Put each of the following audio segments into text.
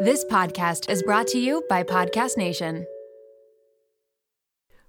This podcast is brought to you by Podcast Nation.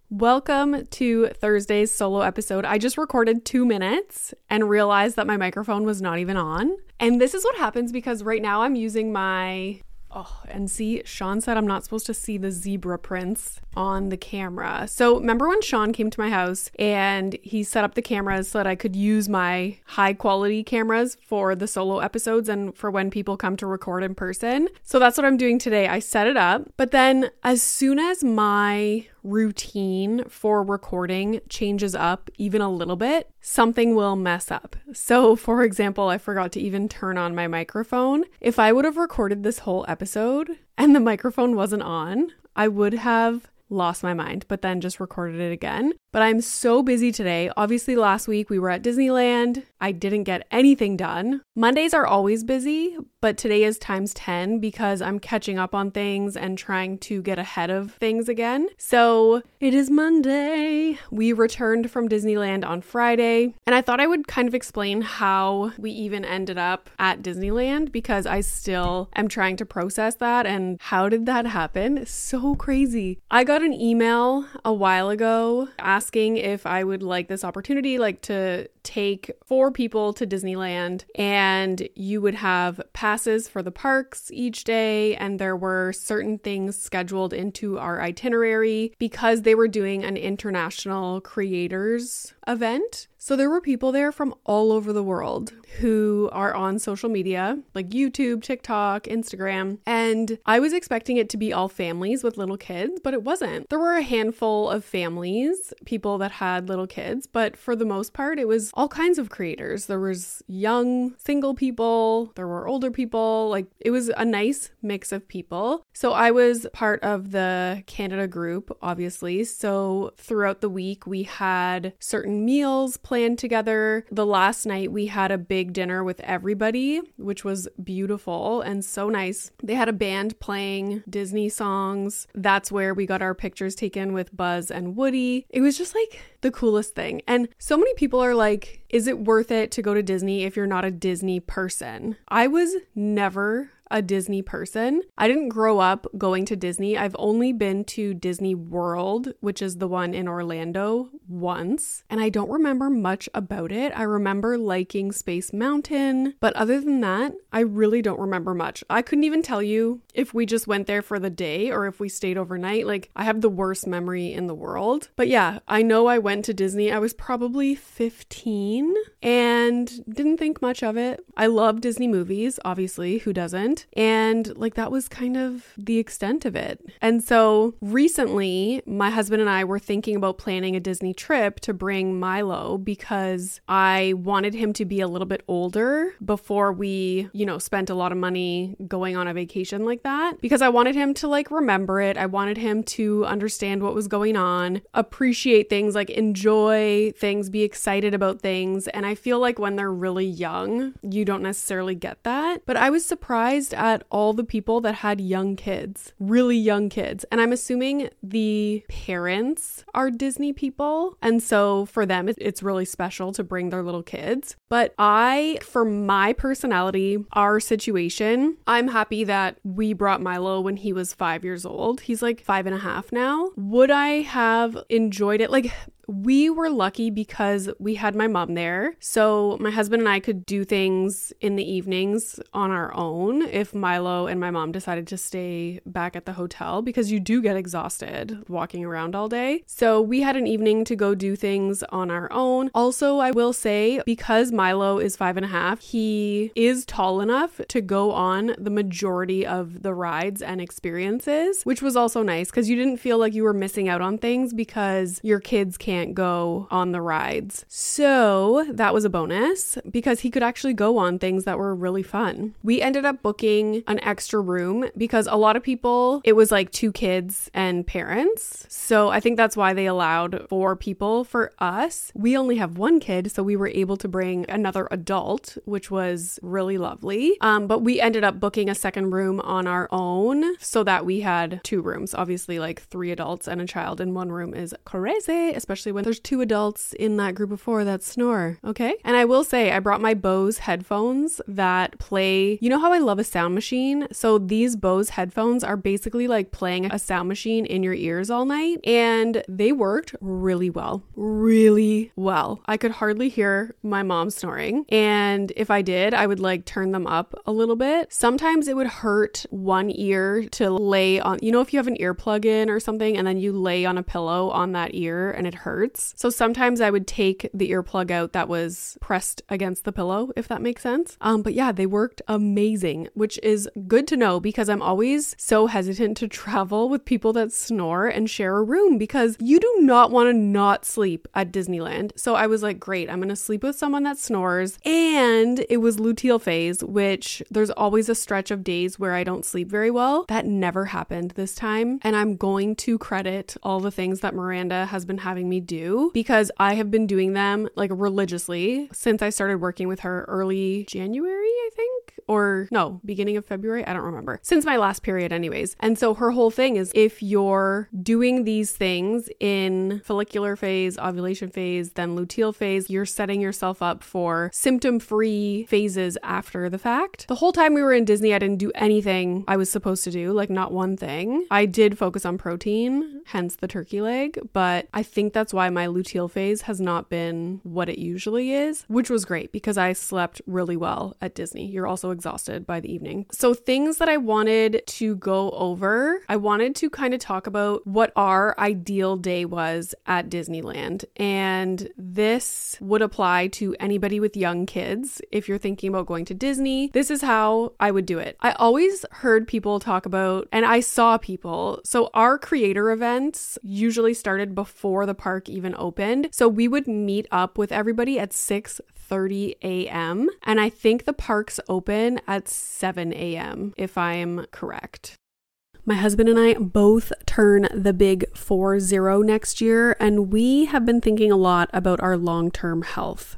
Welcome to Thursday's solo episode. I just recorded two minutes and realized that my microphone was not even on. And this is what happens because right now I'm using my Oh, and see, Sean said I'm not supposed to see the zebra prints on the camera. So, remember when Sean came to my house and he set up the cameras so that I could use my high quality cameras for the solo episodes and for when people come to record in person? So, that's what I'm doing today. I set it up, but then as soon as my routine for recording changes up even a little bit, something will mess up. So, for example, I forgot to even turn on my microphone. If I would have recorded this whole episode and the microphone wasn't on, I would have lost my mind, but then just recorded it again. But I'm so busy today. Obviously, last week we were at Disneyland. I didn't get anything done. Mondays are always busy, but today is times 10 because I'm catching up on things and trying to get ahead of things again. So it is Monday. We returned from Disneyland on Friday, and I thought I would kind of explain how we even ended up at Disneyland because I still am trying to process that and how did that happen? So crazy. I got an email a while ago asking if I would like this opportunity, like to take four people to Disneyland, and you would have passes for the parks each day, and there were certain things scheduled into our itinerary because they were doing an international creators event. So there were people there from all over the world who are on social media like YouTube, TikTok, Instagram. And I was expecting it to be all families with little kids, but it wasn't. There were a handful of families, people that had little kids, but for the most part, it was all kinds of creators. There was young single people, there were older people, like it was a nice mix of people. So I was part of the Canada group, obviously. So throughout the week, we had certain meals planned together. The last night we had a big dinner with everybody, which was beautiful and so nice. They had a band playing Disney songs. That's where we got our pictures taken with Buzz and Woody. It was just like the coolest thing. And so many people are like, is it worth it to go to Disney if you're not a Disney person? I was never a Disney person. I didn't grow up going to Disney. I've only been to Disney World, which is the one in Orlando, once, and I don't remember much about it. I remember liking Space Mountain, but other than that, I really don't remember much. I couldn't even tell you if we just went there for the day or if we stayed overnight. Like, I have the worst memory in the world. But yeah, I know I went to Disney. I was probably 15 and didn't think much of it. I love Disney movies, obviously, who doesn't? And like that was kind of the extent of it. And so recently, my husband and I were thinking about planning a Disney trip to bring Milo because I wanted him to be a little bit older before we, you know, spent a lot of money going on a vacation like that because I wanted him to like remember it. I wanted him to understand what was going on, appreciate things, like enjoy things, be excited about things. And I feel like when they're really young, you don't necessarily get that. But I was surprised at all the people that had young kids, really young kids. And I'm assuming the parents are Disney people. And so for them, it's really special to bring their little kids. But I, for my personality, our situation, I'm happy that we brought Milo when he was five years old. He's like five and a half now. Would I have enjoyed it? Like, we were lucky because we had my mom there. So my husband and I could do things in the evenings on our own if Milo and my mom decided to stay back at the hotel because you do get exhausted walking around all day. So we had an evening to go do things on our own. Also, I will say because Milo is five and a half, he is tall enough to go on the majority of the rides and experiences, which was also nice because you didn't feel like you were missing out on things because your kids can't can't go on the rides. So that was a bonus because he could actually go on things that were really fun. We ended up booking an extra room because a lot of people, it was like two kids and parents. So I think that's why they allowed four people. For us, we only have one kid, so we were able to bring another adult, which was really lovely. Um, but we ended up booking a second room on our own so that we had two rooms. Obviously, like three adults and a child in one room is crazy, especially especially when there's two adults in that group of four that snore. Okay. And I will say, I brought my Bose headphones that play, you know how I love a sound machine? So these Bose headphones are basically like playing a sound machine in your ears all night. And they worked really well, really well. I could hardly hear my mom snoring. And if I did, I would like turn them up a little bit. Sometimes it would hurt one ear to lay on, you know, if you have an earplug in or something and then you lay on a pillow on that ear and it hurts. So sometimes I would take the earplug out that was pressed against the pillow, if that makes sense. Um, but yeah, they worked amazing, which is good to know because I'm always so hesitant to travel with people that snore and share a room because you do not want to not sleep at Disneyland. So I was like, great, I'm going to sleep with someone that snores. And it was luteal phase, which there's always a stretch of days where I don't sleep very well. That never happened this time. And I'm going to credit all the things that Miranda has been having me do because I have been doing them like religiously since I started working with her early January, I think or no, beginning of February. I don't remember. Since my last period, anyways. And so her whole thing is if you're doing these things in follicular phase, ovulation phase, then luteal phase, you're setting yourself up for symptom free phases after the fact. The whole time we were in Disney, I didn't do anything I was supposed to do, like not one thing. I did focus on protein, hence the turkey leg, but I think that's why my luteal phase has not been what it usually is, which was great because I slept really well at Disney. You're also exhausted by the evening. So, things that I wanted to go over, I wanted to kind of talk about what our ideal day was at Disneyland. And this would apply to anybody with young kids. If you're thinking about going to Disney, this is how I would do it. I always heard people talk about, and I saw people. So, our creator events usually started before the park even opened. So, we would meet up with everybody at 6 30 a.m. And I think the parks open at 7 a.m., if I'm correct. My husband and I both turn the big 4 0 next year, and we have been thinking a lot about our long term health.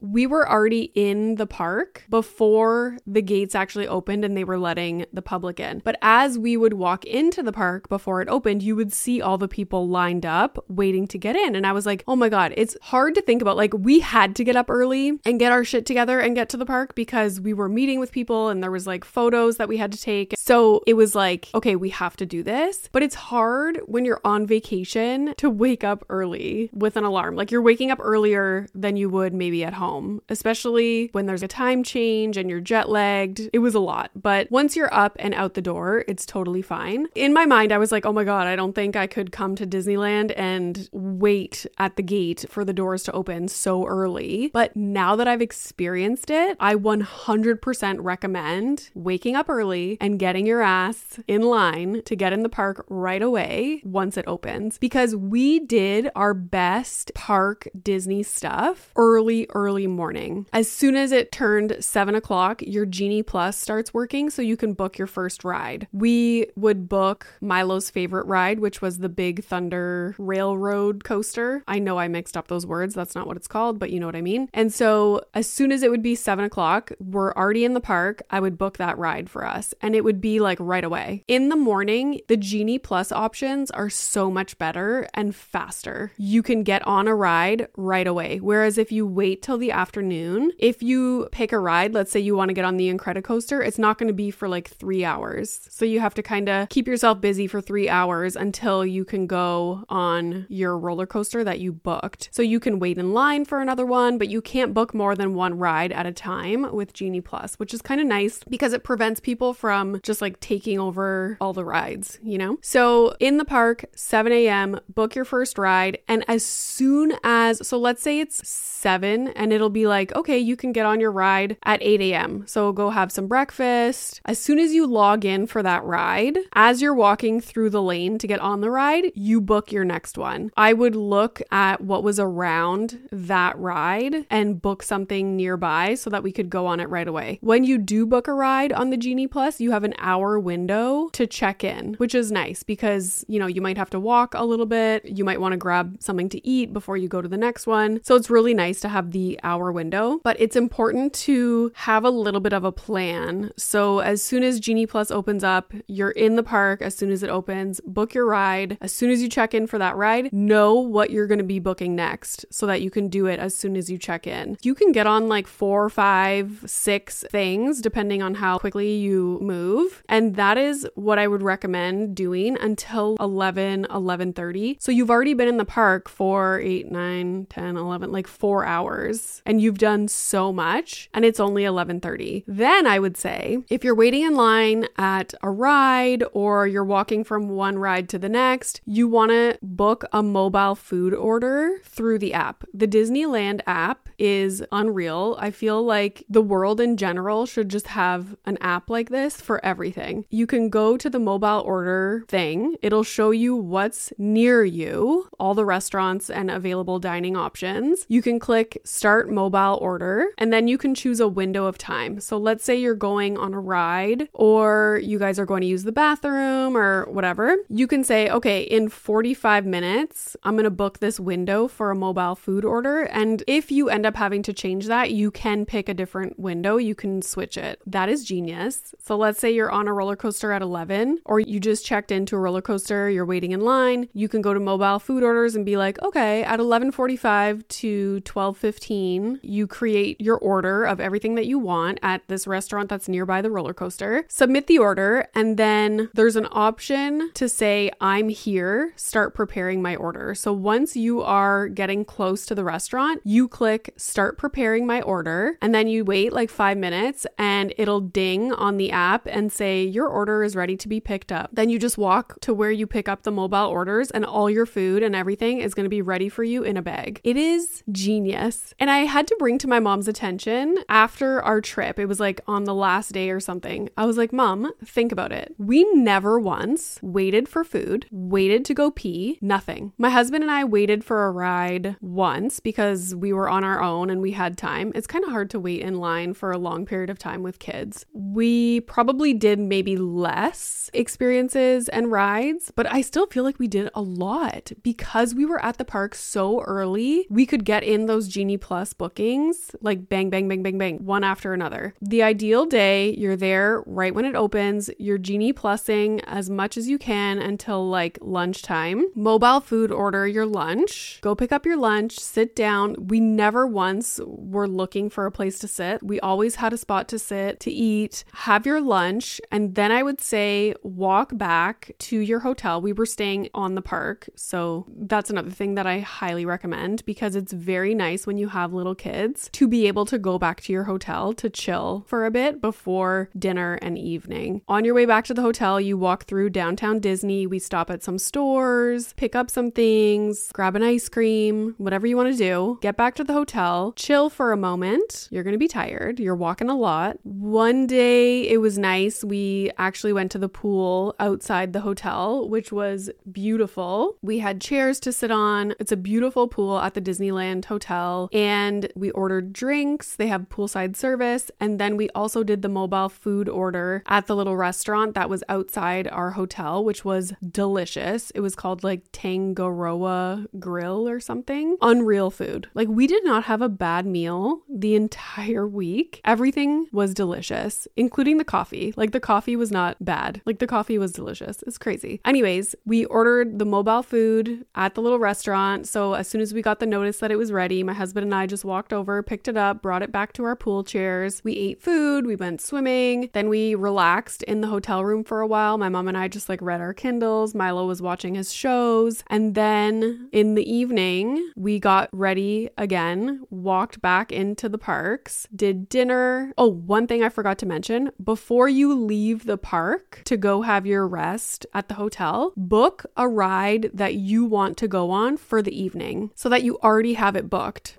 We were already in the park before the gates actually opened and they were letting the public in. But as we would walk into the park before it opened, you would see all the people lined up waiting to get in. And I was like, oh my God, it's hard to think about. Like, we had to get up early and get our shit together and get to the park because we were meeting with people and there was like photos that we had to take. So it was like, okay, we have to do this. But it's hard when you're on vacation to wake up early with an alarm. Like, you're waking up earlier than you would maybe at home, especially when there's a time change and you're jet lagged. It was a lot. But once you're up and out the door, it's totally fine. In my mind, I was like, oh my God, I don't think I could come to Disneyland and wait at the gate for the doors to open so early. But now that I've experienced it, I 100% recommend waking up early and getting your ass in line to get in the park right away once it opens because we did our best park Disney stuff early, early morning. As soon as it turned seven o'clock, your Genie Plus starts working so you can book your first ride. We would book Milo's favorite ride, which was the Big Thunder Railroad coaster. I know I mixed up those words. That's not what it's called, but you know what I mean. And so as soon as it would be seven o'clock, we're already in the park. I would book that ride for us and it would be like right away. In the morning, the Genie Plus options are so much better and faster. You can get on a ride right away. Whereas if you wait till the afternoon, if you pick a ride, let's say you want to get on the Incredicoaster, it's not going to be for like three hours. So you have to kind of keep yourself busy for three hours until you can go on your roller coaster that you booked. So you can wait in line for another one, but you can't book more than one ride at a time with Genie Plus, which is kind of nice because it prevents people from just like taking over all the rides, you know? So in the park, 7 a.m., book your first ride. And as soon as, so let's say it's 7 and it'll be like, okay, you can get on your ride at 8 a.m. So go have some breakfast. As soon as you log in for that ride, as you're walking through the lane to get on the ride, you book your next one. I would look at what was around that ride and book something nearby so that we could go on it right away. When you do book a ride on the Genie Plus, you have an hour window to check in, which is nice because, you know, you might have to walk a little bit. You might want to grab something to eat before you go to the next one. So it's really nice to have the hour window, but it's important to have a little bit of a plan. So as soon as Genie Plus opens up, you're in the park as soon as it opens, book your ride. As soon as you check in for that ride, know what you're going to be booking next so that you can do it as soon as you check in. You can get on like four, five, six things depending on how quickly you move. And that is what I would recommend doing until 11, 11:30. So you've already been in the park for 8, 9, 10, 11, like 4 hours and you've done so much and it's only 11:30. Then I would say if you're waiting in line at a ride or you're walking from one ride to the next, you want to book a mobile food order through the app. The Disneyland app is unreal. I feel like the world in general should just have an app like this for everything. You can go to the mobile order thing, it'll show you what's near you, all the restaurants and available dining options. You can click start mobile order and then you can choose a window of time. So let's say you're going on a ride or you guys are going to use the bathroom or whatever. You can say, okay, in 45 minutes, I'm going to book this window for a mobile food order. And if you end up having to change that, you can pick a different window. You can switch it. That is genius. So let's say you're on a roller coaster at 11 or you just checked into a roller coaster, you're waiting in line. You can go to mobile food orders and be like, okay, at 11:45 to 12:15, you create your order of everything that you want at this restaurant that's nearby the roller coaster. Submit the order and then there's an option to say I'm here, start preparing my order. So once you are getting close to the restaurant, you click start preparing my order and then you wait like 5 minutes and it'll ding on the app and say your order is ready to be picked up. Then you just walk to where you pick up the mobile orders and all your food and everything is going to be ready for you in a bag. It is genius. And I had to bring to my mom's attention after our trip. It was like on the last day or something. I was like, "Mom, think about it. We never once waited for food, waited to go pee, nothing. My husband and I waited for a ride once because we were on our own and we had time. It's kind of hard to wait in line for a long period of time with kids. We probably did maybe less experiences and rides, but I still feel like we did a lot because we were at the park so early. We could get in those Genie Plus bookings, like bang, bang, bang, bang, bang, one after another. The ideal day, you're there right when it opens, you're Genie Plusing as much as you can until like lunchtime. Mobile food order your lunch, go pick up your lunch, sit down. We never once were looking for a place to sit. We always had a spot to sit, to eat, have your lunch, and then I would say walk back to your hotel. We were staying on the park, so that's another thing that I highly recommend because it's very nice when you have little kids to be able to go back to your hotel to chill for a bit before dinner and evening. On your way back to the hotel, you walk through downtown Disney. We stop at some stores, pick up some things, grab an ice cream, whatever you want to do. Get back to the hotel, chill for a moment. You're going to be tired. You're walking a lot. One day it was nice. We actually went to the pool outside the hotel, which was beautiful. We had chairs to sit on. It's a beautiful pool at the Disneyland Hotel. And we ordered drinks. They have poolside service. And then we also did the mobile food order at the little restaurant that was outside our hotel, which was delicious. It was called like Tangaroa Grill or something. Unreal food. Like we did not have a bad meal the entire week. Everything was delicious, including the coffee. Like the coffee was not bad. Like the coffee was delicious. It's crazy. Anyways, we ordered the mobile food at the little restaurant. So as soon as we got the notice that it was ready, my husband and I just walked over, picked it up, brought it back to our pool chairs. We ate food, we went swimming, then we relaxed in the hotel room for a while. My mom and I just like read our Kindles. Milo was watching his shows. And then in the evening, we got ready again, walked back into the parks, did dinner. Oh, one thing I forgot to mention before you leave the park to go have your rest at the hotel, book a ride that you want to go on for the evening so that you already have it booked.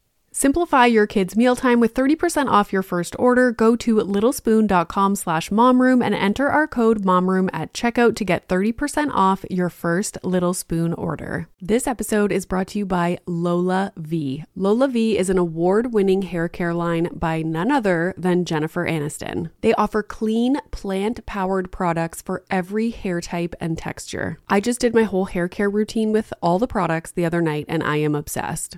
Simplify your kids' mealtime with 30% off your first order. Go to littlespoon.com slash momroom and enter our code momroom at checkout to get 30% off your first Little Spoon order. This episode is brought to you by LolaVie. Lola V is an award-winning hair care line by none other than Jennifer Aniston. They offer clean, plant-powered products for every hair type and texture. I just did my whole hair care routine with all the products the other night and I am obsessed.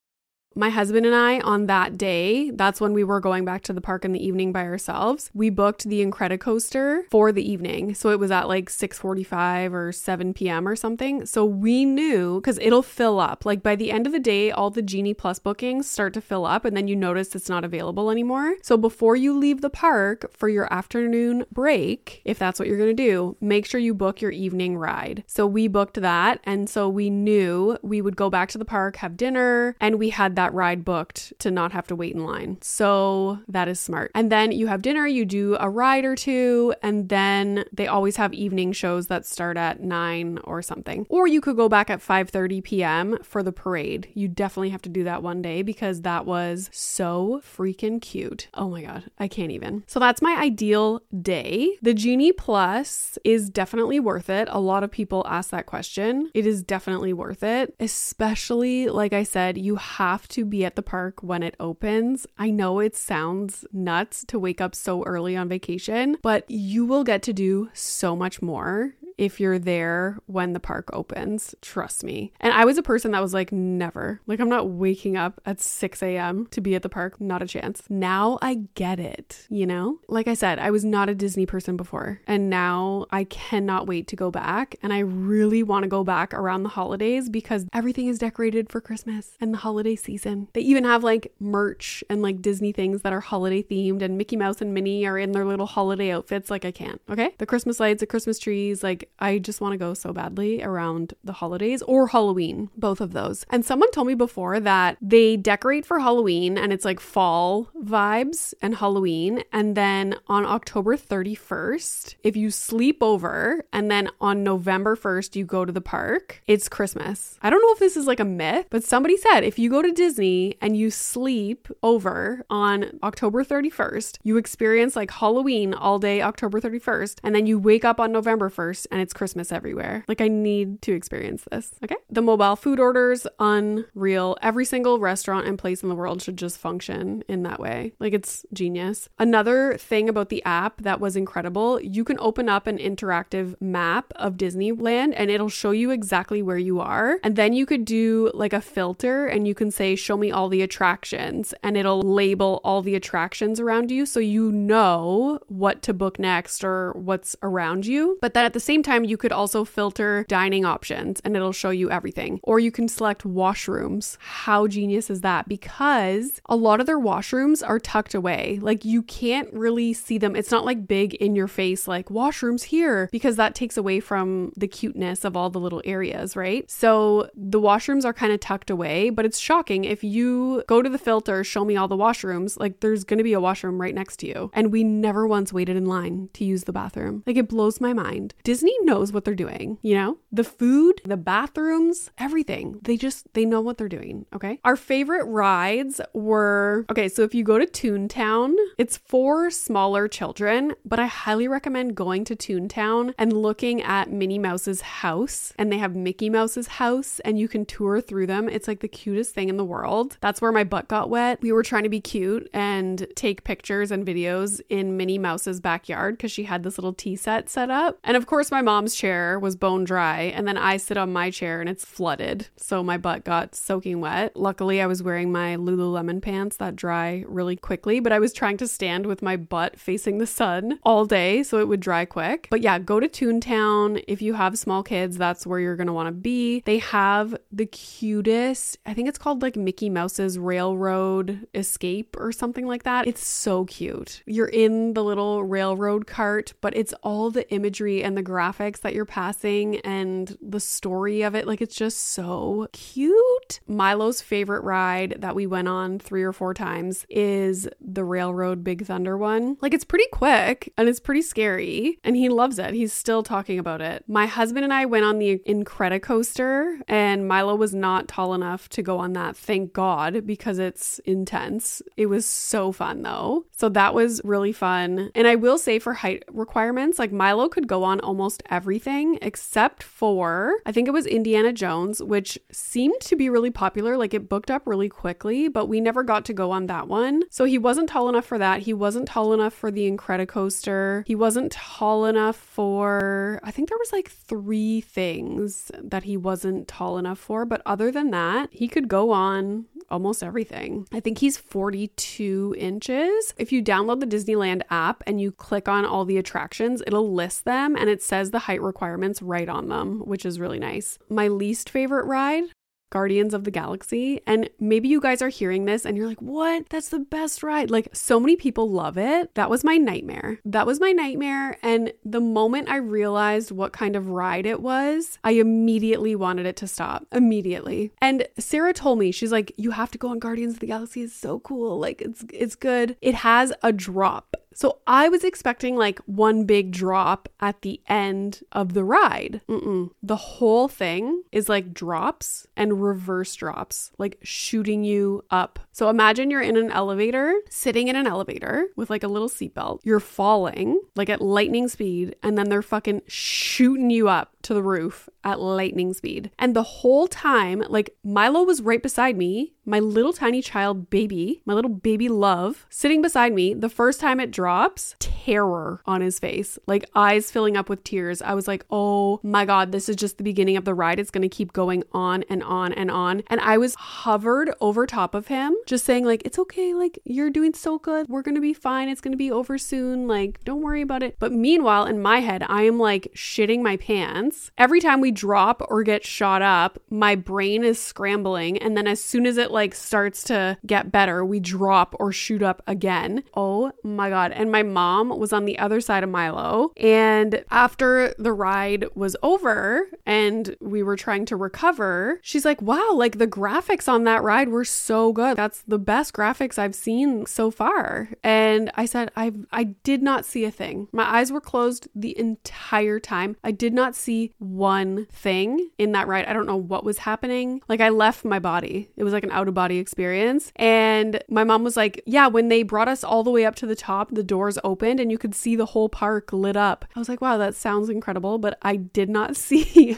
My husband and I, on that day, that's when we were going back to the park in the evening by ourselves. We booked the Incredicoaster for the evening. So it was at like 6:45 or 7 p.m. or something. So we knew because it'll fill up. Like by the end of the day, all the Genie Plus bookings start to fill up and then you notice it's not available anymore. So before you leave the park for your afternoon break, if that's what you're going to do, make sure you book your evening ride. So we booked that and so we knew we would go back to the park, have dinner, and we had that ride booked to not have to wait in line. So that is smart. And then you have dinner, you do a ride or two, and then they always have evening shows that start at 9 or something. Or you could go back at 5:30 p.m. for the parade. You definitely have to do that one day because that was so freaking cute. Oh my god, I can't even. So that's my ideal day. The Genie Plus is definitely worth it. A lot of people ask that question. It is definitely worth it, especially like I said, you have to be at the park when it opens. I know it sounds nuts to wake up so early on vacation, but you will get to do so much more if you're there when the park opens. Trust me. And I was a person that was like, never. Like, I'm not waking up at 6 a.m. to be at the park. Not a chance. Now I get it, you know? Like I said, I was not a Disney person before. And now I cannot wait to go back. And I really want to go back around the holidays because everything is decorated for Christmas and the holiday season. They even have like merch and like Disney things that are holiday themed, and Mickey Mouse and Minnie are in their little holiday outfits. Like, I can't. Okay. The Christmas lights, the Christmas trees, like, I just want to go so badly around the holidays or Halloween, both of those. And someone told me before that they decorate for Halloween and it's like fall vibes and Halloween. And then on October 31st, if you sleep over and then on November 1st, you go to the park, it's Christmas. I don't know if this is like a myth, but somebody said if you go to Disney and you sleep over on October 31st, you experience like Halloween all day October 31st, and then you wake up on November 1st and it's Christmas everywhere. Like, I need to experience this. Okay. The mobile food orders, unreal. Every single restaurant and place in the world should just function in that way. Like, it's genius. Another thing about the app that was incredible you can open up an interactive map of Disneyland and it'll show you exactly where you are. And then you could do like a filter and you can say, Show me all the attractions, and it'll label all the attractions around you so you know what to book next or what's around you. But then at the same time, you could also filter dining options and it'll show you everything. Or you can select washrooms. How genius is that? Because a lot of their washrooms are tucked away. Like you can't really see them. It's not like big in your face, like washrooms here, because that takes away from the cuteness of all the little areas, right? So the washrooms are kind of tucked away, but it's shocking if you go to the filter, show me all the washrooms, like there's going to be a washroom right next to you. And we never once waited in line to use the bathroom. Like it blows my mind. Disney knows what they're doing, you know? The food, the bathrooms, everything. They just they know what they're doing, okay? Our favorite rides were Okay, so if you go to Toontown, it's for smaller children, but I highly recommend going to Toontown and looking at Minnie Mouse's house and they have Mickey Mouse's house and you can tour through them. It's like the cutest thing in the world. That's where my butt got wet. We were trying to be cute and take pictures and videos in Minnie Mouse's backyard because she had this little tea set set up. And of course, my mom's chair was bone dry, and then I sit on my chair and it's flooded. So my butt got soaking wet. Luckily, I was wearing my Lululemon pants that dry really quickly, but I was trying to stand with my butt facing the sun all day so it would dry quick. But yeah, go to Toontown. If you have small kids, that's where you're going to want to be. They have the cutest, I think it's called like Mickey Mouse's Railroad Escape or something like that. It's so cute. You're in the little railroad cart, but it's all the imagery and the graphics that you're passing and the story of it. Like it's just so cute. Milo's favorite ride that we went on three or four times is the Railroad Big Thunder one. Like it's pretty quick and it's pretty scary and he loves it. He's still talking about it. My husband and I went on the Incredicoaster and Milo was not tall enough to go on that. Thank God because it's intense. It was so fun though. So that was really fun. And I will say for height requirements, like Milo could go on almost everything except for, I think it was Indiana Jones, which seemed to be really popular. Like it booked up really quickly, but we never got to go on that one. So he wasn't tall enough for that. He wasn't tall enough for the Incredicoaster. He wasn't tall enough for, I think there was like three things that he wasn't tall enough for. But other than that, he could go on almost everything. I think he's 42 inches. If you download the Disneyland app and you click on all the attractions, it'll list them and it says the height requirements right on them, which is really nice. My least favorite ride Guardians of the Galaxy. And maybe you guys are hearing this and you're like, what? That's the best ride. Like, so many people love it. That was my nightmare. That was my nightmare. And the moment I realized what kind of ride it was, I immediately wanted it to stop. Immediately. And Sarah told me, she's like, you have to go on Guardians of the Galaxy. It's so cool. Like, it's it's good. It has a drop. So I was expecting like one big drop at the end of the ride. Mm-mm. The whole thing is like drops and reverse drops, like shooting you up. So imagine you're in an elevator, sitting in an elevator with like a little seatbelt. You're falling like at lightning speed, and then they're fucking shooting you up to the roof at lightning speed. And the whole time, like Milo was right beside me, my little tiny child baby, my little baby love, sitting beside me. The first time it drops, terror on his face, like eyes filling up with tears. I was like, oh my God, this is just the beginning of the ride. It's going to keep going on and on and on. And I was hovered over top of him, just saying, like, it's okay. Like, you're doing so good. We're going to be fine. It's going to be over soon. Like, don't worry about it. But meanwhile, in my head, I am like shitting my pants. Every time we drop or get shot up, my brain is scrambling. And then as soon as it like starts to get better, we drop or shoot up again. Oh my God. And my mom was on the other side of Milo. And after the ride was over and we were trying to recover, she's like, wow, like the graphics on that ride were so good. That's the best graphics I've seen so far. And I said, I I did not see a thing. My eyes were closed the entire time. I did not see one thing in that ride. I don't know what was happening. Like I left my body. It was like an out of body experience. And my mom was like, Yeah, when they brought us all the way up to the top, the doors opened and you could see the whole park lit up. I was like, Wow, that sounds incredible. But I did not see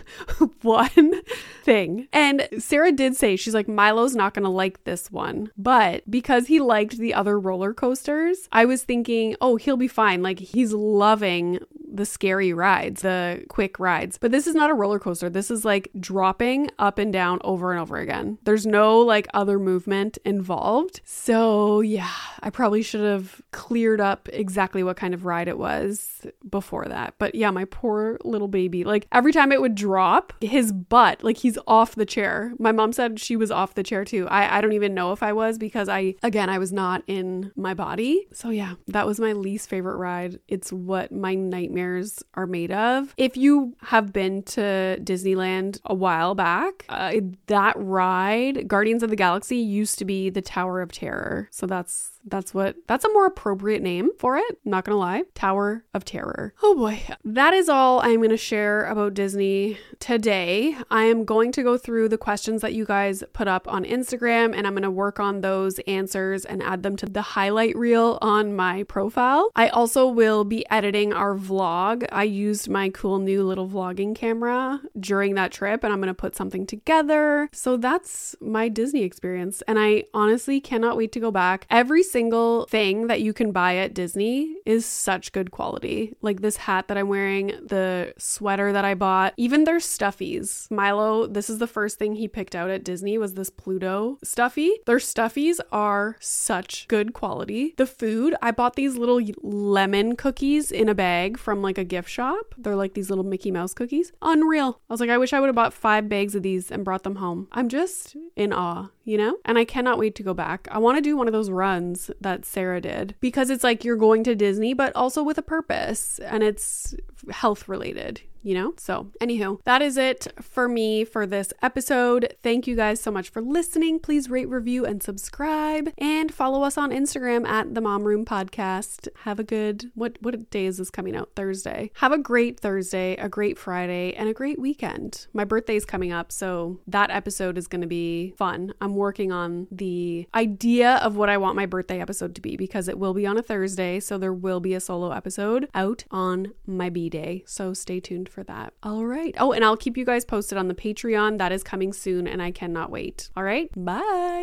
one thing. And Sarah did say, She's like, Milo's not going to like this one. But because he liked the other roller coasters, I was thinking, Oh, he'll be fine. Like he's loving the scary rides, the quick rides. But this is not a roller coaster. This is like dropping up and down over and over again. There's no like other movement involved. So, yeah, I probably should have cleared up exactly what kind of ride it was before that. But yeah, my poor little baby, like every time it would drop, his butt, like he's off the chair. My mom said she was off the chair too. I, I don't even know if I was because I, again, I was not in my body. So, yeah, that was my least favorite ride. It's what my nightmare nightmares are made of. If you have been to Disneyland a while back, uh, that ride, Guardians of the Galaxy, used to be the Tower of Terror. So that's that's what that's a more appropriate name for it. Not gonna lie. Tower of Terror. Oh boy. That is all I'm gonna share about Disney today. I am going to go through the questions that you guys put up on Instagram and I'm gonna work on those answers and add them to the highlight reel on my profile. I also will be editing our vlog. I used my cool new little vlogging camera during that trip and I'm gonna put something together. So that's my Disney experience. And I honestly cannot wait to go back. Every single thing that you can buy at Disney is such good quality. Like this hat that I'm wearing, the sweater that I bought, even their stuffies. Milo, this is the first thing he picked out at Disney was this Pluto stuffy. Their stuffies are such good quality. The food, I bought these little lemon cookies in a bag from like a gift shop. They're like these little Mickey Mouse cookies. Unreal. I was like, I wish I would have bought five bags of these and brought them home. I'm just in awe, you know? And I cannot wait to go back. I want to do one of those runs that Sarah did because it's like you're going to Disney, but also with a purpose and it's health related you know? So, anywho, that is it for me for this episode. Thank you guys so much for listening. Please rate, review, and subscribe, and follow us on Instagram at the Mom Room Podcast. Have a good what what day is this coming out? Thursday. Have a great Thursday, a great Friday, and a great weekend. My birthday is coming up, so that episode is going to be fun. I'm working on the idea of what I want my birthday episode to be because it will be on a Thursday, so there will be a solo episode out on my B day. So stay tuned for that. All right. Oh, and I'll keep you guys posted on the Patreon. That is coming soon, and I cannot wait. All right. Bye.